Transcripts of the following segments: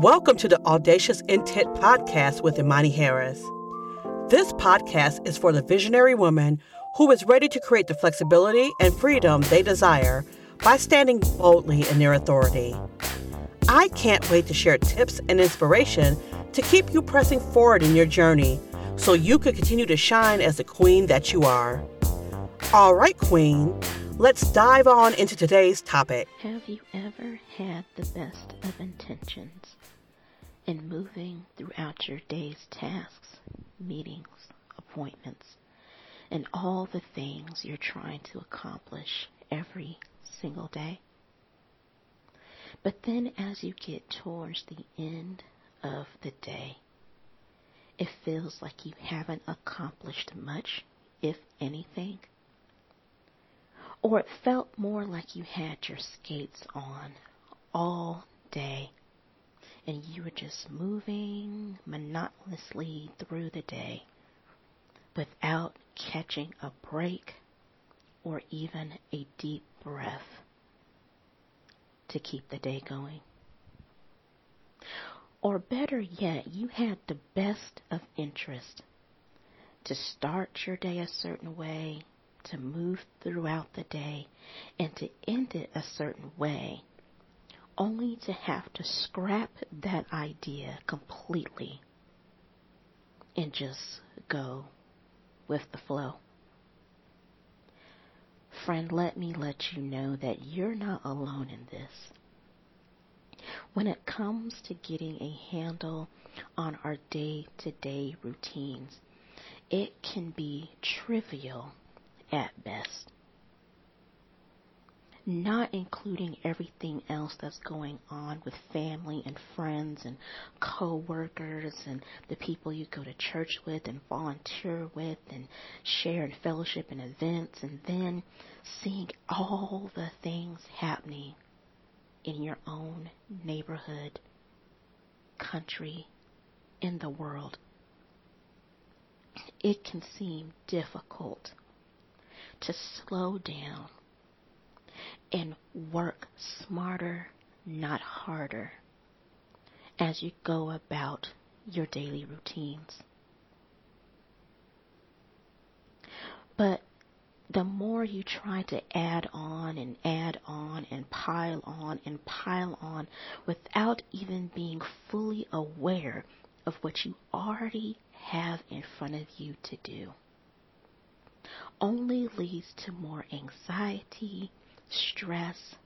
Welcome to the Audacious Intent Podcast with Imani Harris. This podcast is for the visionary woman who is ready to create the flexibility and freedom they desire by standing boldly in their authority. I can't wait to share tips and inspiration to keep you pressing forward in your journey so you can continue to shine as the queen that you are. All right, queen, let's dive on into today's topic. Have you ever had the best of intentions in moving throughout your day's tasks, meetings, appointments, and all the things you're trying to accomplish every single day? But then as you get towards the end of the day, it feels like you haven't accomplished much, if anything. Or it felt more like you had your skates on all day and you were just moving monotonously through the day without catching a break or even a deep breath to keep the day going. Or better yet, you had the best of interest to start your day a certain way, to move throughout the day, and to end it a certain way, only to have to scrap that idea completely and just go with the flow. Friend, let me let you know that you're not alone in this. When it comes to getting a handle on our day to day routines, it can be trivial at best. Not including everything else that's going on with family and friends and co-workers and the people you go to church with and volunteer with and share and fellowship and events and then seeing all the things happening in your own neighborhood, country, in the world. It can seem difficult to slow down and work smarter, not harder, as you go about your daily routines. But the more you try to add on and add on and pile on and pile on without even being fully aware of what you already have in front of you to do, only leads to more anxiety, stress,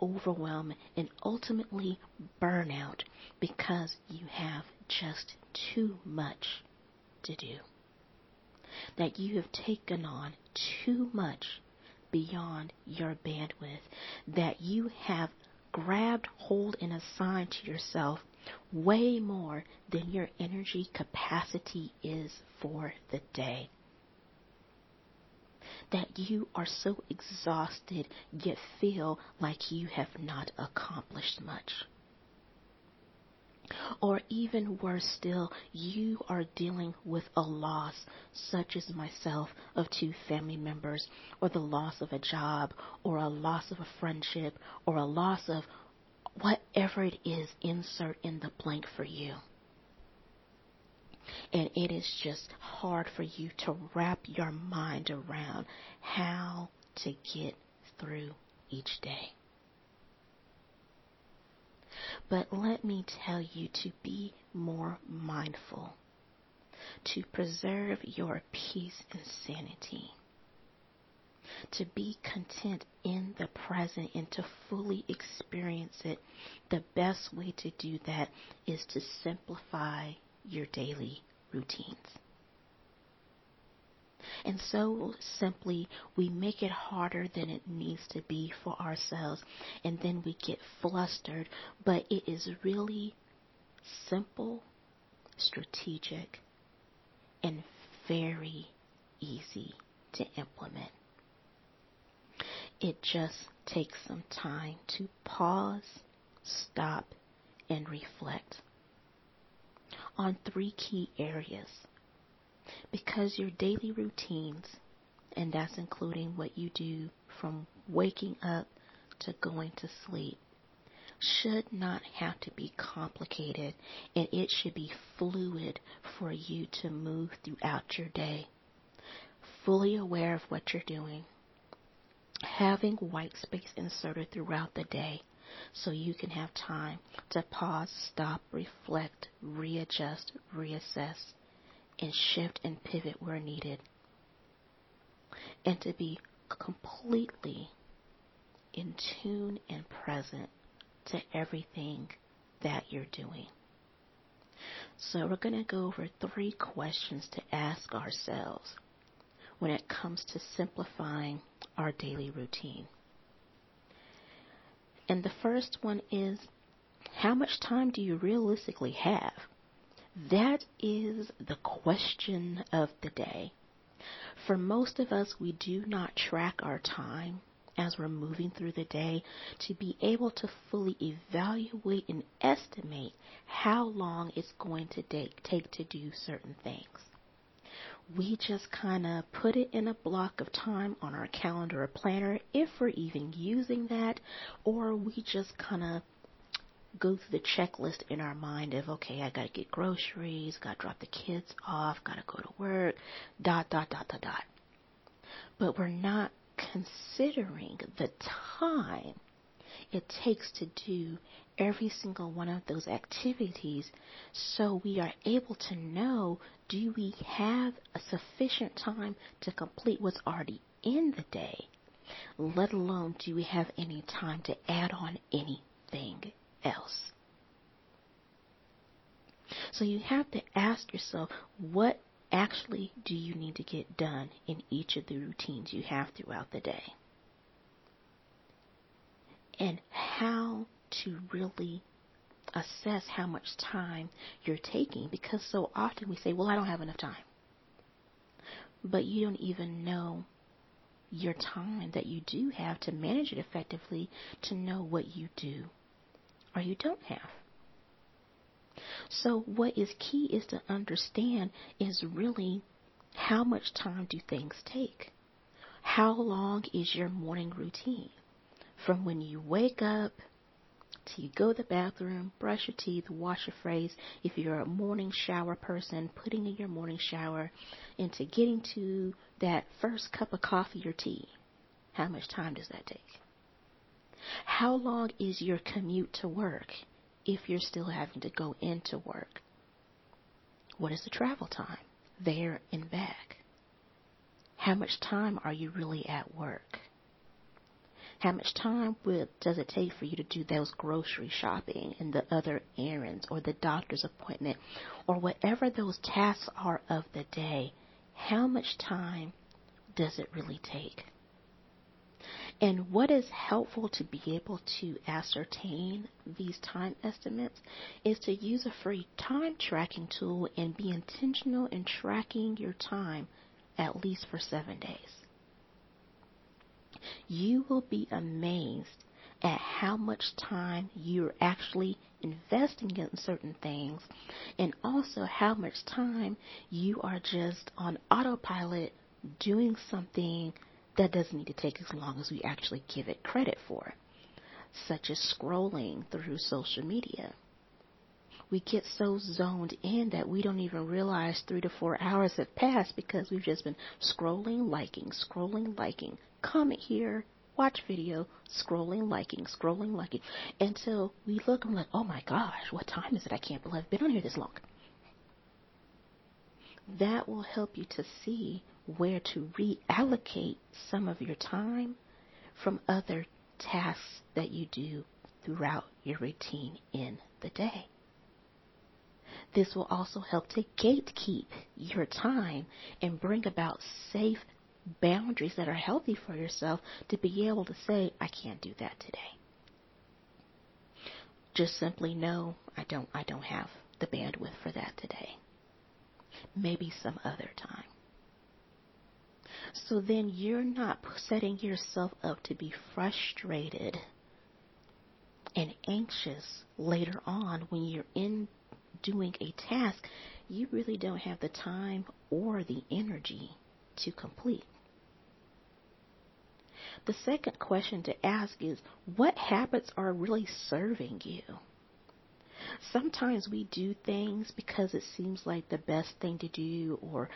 overwhelm, and ultimately burnout because you have just too much to do. That you have taken on too much beyond your bandwidth. That you have grabbed hold and assigned to yourself way more than your energy capacity is for the day that you are so exhausted yet feel like you have not accomplished much. Or even worse still, you are dealing with a loss, such as myself, of two family members, or the loss of a job, or a loss of a friendship, or a loss of whatever it is, insert in the blank for you. And it is just hard for you to wrap your mind around how to get through each day. But let me tell you to be more mindful, to preserve your peace and sanity, to be content in the present and to fully experience it. The best way to do that is to simplify your daily routines. And so simply, we make it harder than it needs to be for ourselves, and then we get flustered. But it is really simple, strategic, and very easy to implement. It just takes some time to pause, stop, and reflect on three key areas. Because your daily routines, and that's including what you do from waking up to going to sleep, should not have to be complicated and it should be fluid for you to move throughout your day. Fully aware of what you're doing. Having white space inserted throughout the day so you can have time to pause, stop, reflect, readjust, reassess, and shift and pivot where needed. And to be completely in tune and present to everything that you're doing. So we're going to go over three questions to ask ourselves when it comes to simplifying our daily routine. And the first one is how much time do you realistically have? That is the question of the day. For most of us, we do not track our time as we're moving through the day to be able to fully evaluate and estimate how long it's going to take, to do certain things. We just kind of put it in a block of time on our calendar or planner if we're even using that, or we just kind of go through the checklist in our mind of okay, I gotta get groceries, gotta drop the kids off, gotta go to work, dot dot dot dot dot. But we're not considering the time it takes to do every single one of those activities so we are able to know do we have a sufficient time to complete what's already in the day, let alone do we have any time to add on anything else. So you have to ask yourself what actually do you need to get done in each of the routines you have throughout the day? And how to really assess how much time you're taking because so often we say, well, I don't have enough time. But you don't even know your time that you do have to manage it effectively to know what you do or you don't have. So what is key is to understand is really how much time do things take? How long is your morning routine? From when you wake up till you go to the bathroom, brush your teeth, wash your face, if you're a morning shower person, putting in your morning shower, into getting to that first cup of coffee or tea. How much time does that take? How long is your commute to work? if you're still having to go into work? What is the travel time there and back? How much time are you really at work? How much time will, does it take for you to do those grocery shopping and the other errands or the doctor's appointment or whatever those tasks are of the day? How much time does it really take? And what is helpful to be able to ascertain these time estimates is to use a free time tracking tool and be intentional in tracking your time at least for seven days. You will be amazed at how much time you're actually investing in certain things and also how much time you are just on autopilot doing something that doesn't need to take as long as we actually give it credit for, such as scrolling through social media. We get so zoned in that we don't even realize three to four hours have passed because we've just been scrolling, liking, scrolling, liking, comment here, watch video, scrolling, liking, scrolling, liking, until we look we're like, oh my gosh, what time is it? I can't believe I've been on here this long. That will help you to see where to reallocate some of your time from other tasks that you do throughout your routine in the day. This will also help to gatekeep your time and bring about safe boundaries that are healthy for yourself to be able to say, I can't do that today. Just simply know I don't I don't have the bandwidth for that today. Maybe some other time. So then you're not setting yourself up to be frustrated and anxious later on when you're in doing a task you really don't have the time or the energy to complete. The second question to ask is what habits are really serving you? Sometimes we do things because it seems like the best thing to do, or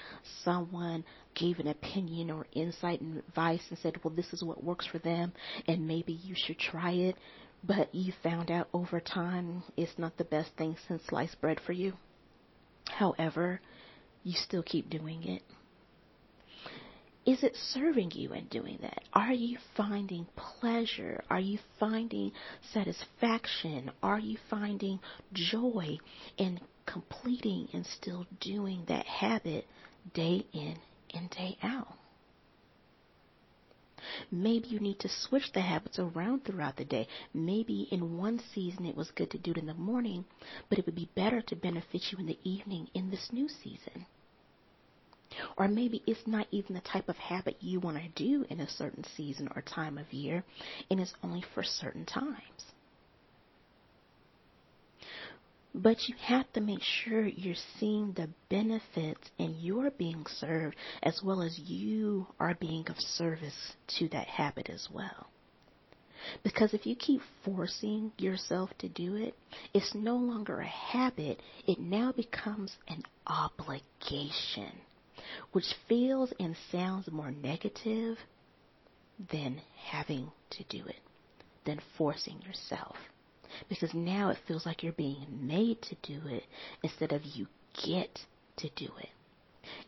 someone gave an opinion or insight and advice and said, well, this is what works for them, and maybe you should try it, but you found out over time it's not the best thing since sliced bread for you. However, you still keep doing it. Is it serving you in doing that? Are you finding pleasure? Are you finding satisfaction? Are you finding joy in completing and still doing that habit day in and day out? Maybe you need to switch the habits around throughout the day. Maybe in one season it was good to do it in the morning, but it would be better to benefit you in the evening in this new season. Or maybe it's not even the type of habit you want to do in a certain season or time of year, and it's only for certain times. But you have to make sure you're seeing the benefits and you're being served as well as you are being of service to that habit as well. Because if you keep forcing yourself to do it, it's no longer a habit, it now becomes an obligation which feels and sounds more negative than having to do it, than forcing yourself. Because now it feels like you're being made to do it instead of you get to do it.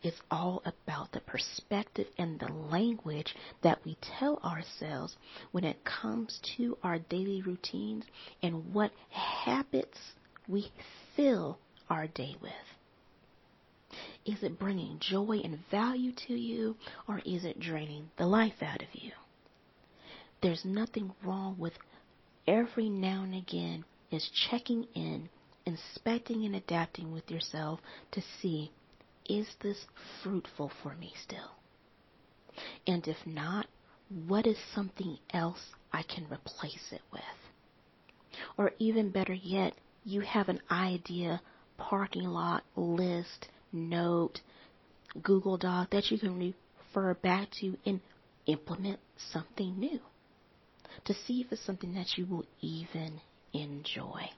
It's all about the perspective and the language that we tell ourselves when it comes to our daily routines and what habits we fill our day with. Is it bringing joy and value to you, or is it draining the life out of you? There's nothing wrong with every now and again is checking in, inspecting and adapting with yourself to see is this fruitful for me still? And if not, what is something else I can replace it with? Or even better yet, you have an idea, parking lot, list, note, Google Doc that you can refer back to and implement something new to see if it's something that you will even enjoy.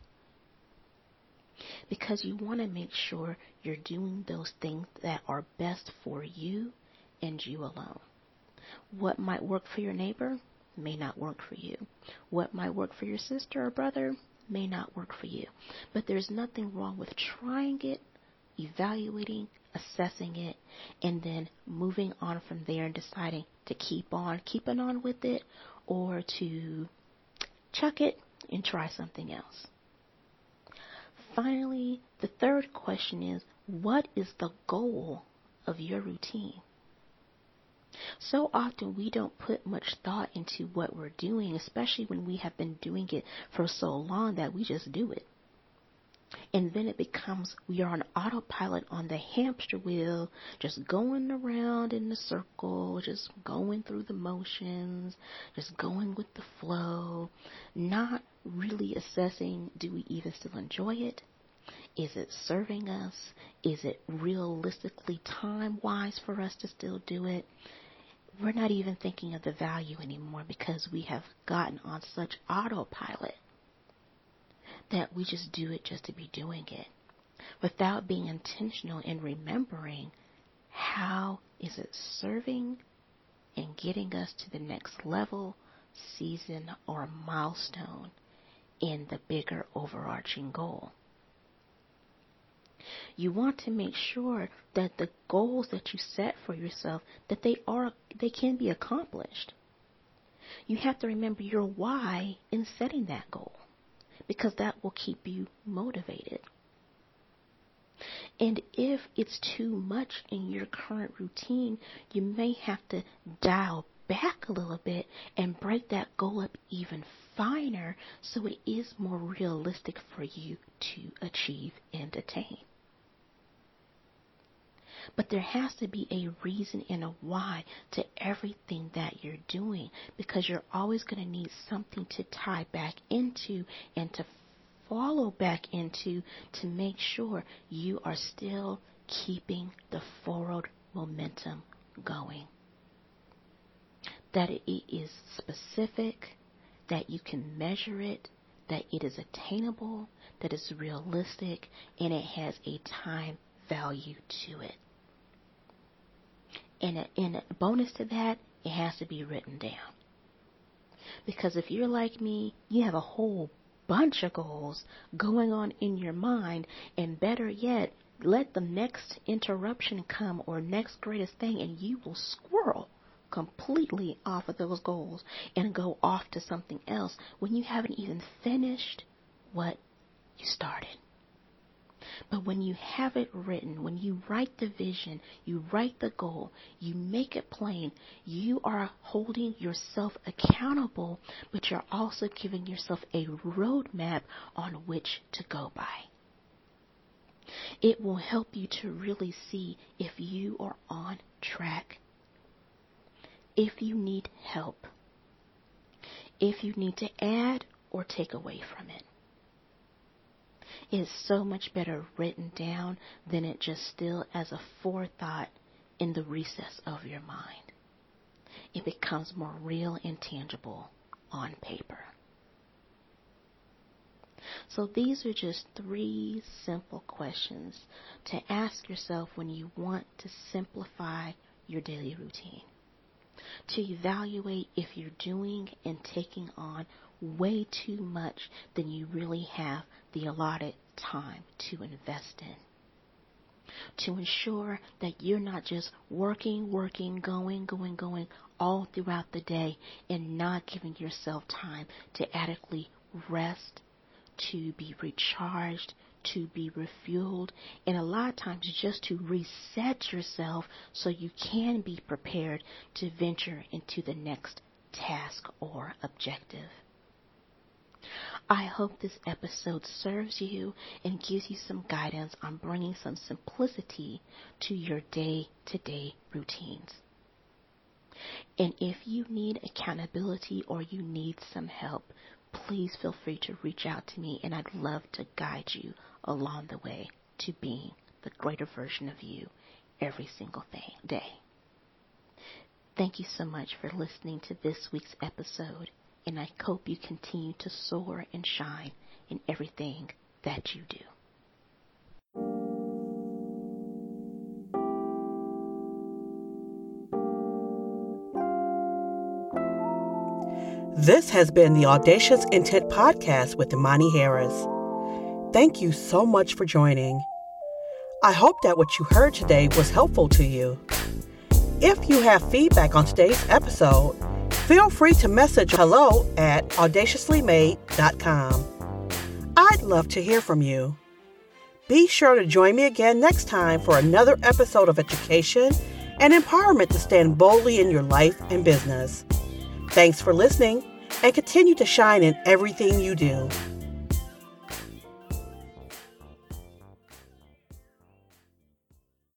Because you want to make sure you're doing those things that are best for you and you alone. What might work for your neighbor may not work for you. What might work for your sister or brother may not work for you. But there's nothing wrong with trying it evaluating, assessing it, and then moving on from there and deciding to keep on keeping on with it or to chuck it and try something else. Finally, the third question is what is the goal of your routine? So often we don't put much thought into what we're doing, especially when we have been doing it for so long that we just do it. And then it becomes we are on autopilot on the hamster wheel, just going around in the circle, just going through the motions, just going with the flow, not really assessing do we even still enjoy it? Is it serving us? Is it realistically time wise for us to still do it? We're not even thinking of the value anymore because we have gotten on such autopilot that we just do it just to be doing it without being intentional in remembering how is it serving and getting us to the next level, season, or milestone in the bigger overarching goal. You want to make sure that the goals that you set for yourself that they are they can be accomplished. You have to remember your why in setting that goal because that will keep you motivated. And if it's too much in your current routine, you may have to dial back a little bit and break that goal up even finer so it is more realistic for you to achieve and attain. But there has to be a reason and a why to everything that you're doing because you're always going to need something to tie back into and to follow back into to make sure you are still keeping the forward momentum going. that it is specific, that you can measure it, that it is attainable, that it's realistic, and it has a time value to it. And a, a bonus to that, it has to be written down. Because if you're like me, you have a whole bunch of goals going on in your mind, and better yet, let the next interruption come or next greatest thing, and you will squirrel completely off of those goals and go off to something else when you haven't even finished what you started. But when you have it written, when you write the vision, you write the goal, you make it plain, you are holding yourself accountable, but you're also giving yourself a roadmap on which to go by. It will help you to really see if you are on track, if you need help, if you need to add or take away from it is so much better written down than it just still as a forethought in the recess of your mind. It becomes more real and tangible on paper. So these are just three simple questions to ask yourself when you want to simplify your daily routine. To evaluate if you're doing and taking on way too much than you really have the allotted time to invest in. To ensure that you're not just working, working, going, going, going all throughout the day and not giving yourself time to adequately rest, to be recharged, to be refueled, and a lot of times just to reset yourself so you can be prepared to venture into the next task or objective. I hope this episode serves you and gives you some guidance on bringing some simplicity to your day to day routines. And if you need accountability or you need some help, please feel free to reach out to me and I'd love to guide you along the way to being the greater version of you every single day. Thank you so much for listening to this week's episode and I hope you continue to soar and shine in everything that you do. This has been the Audacious Intent Podcast with Imani Harris. Thank you so much for joining. I hope that what you heard today was helpful to you. If you have feedback on today's episode, feel free to message hello at audaciouslymade.com. I'd love to hear from you. Be sure to join me again next time for another episode of education and empowerment to stand boldly in your life and business. Thanks for listening and continue to shine in everything you do.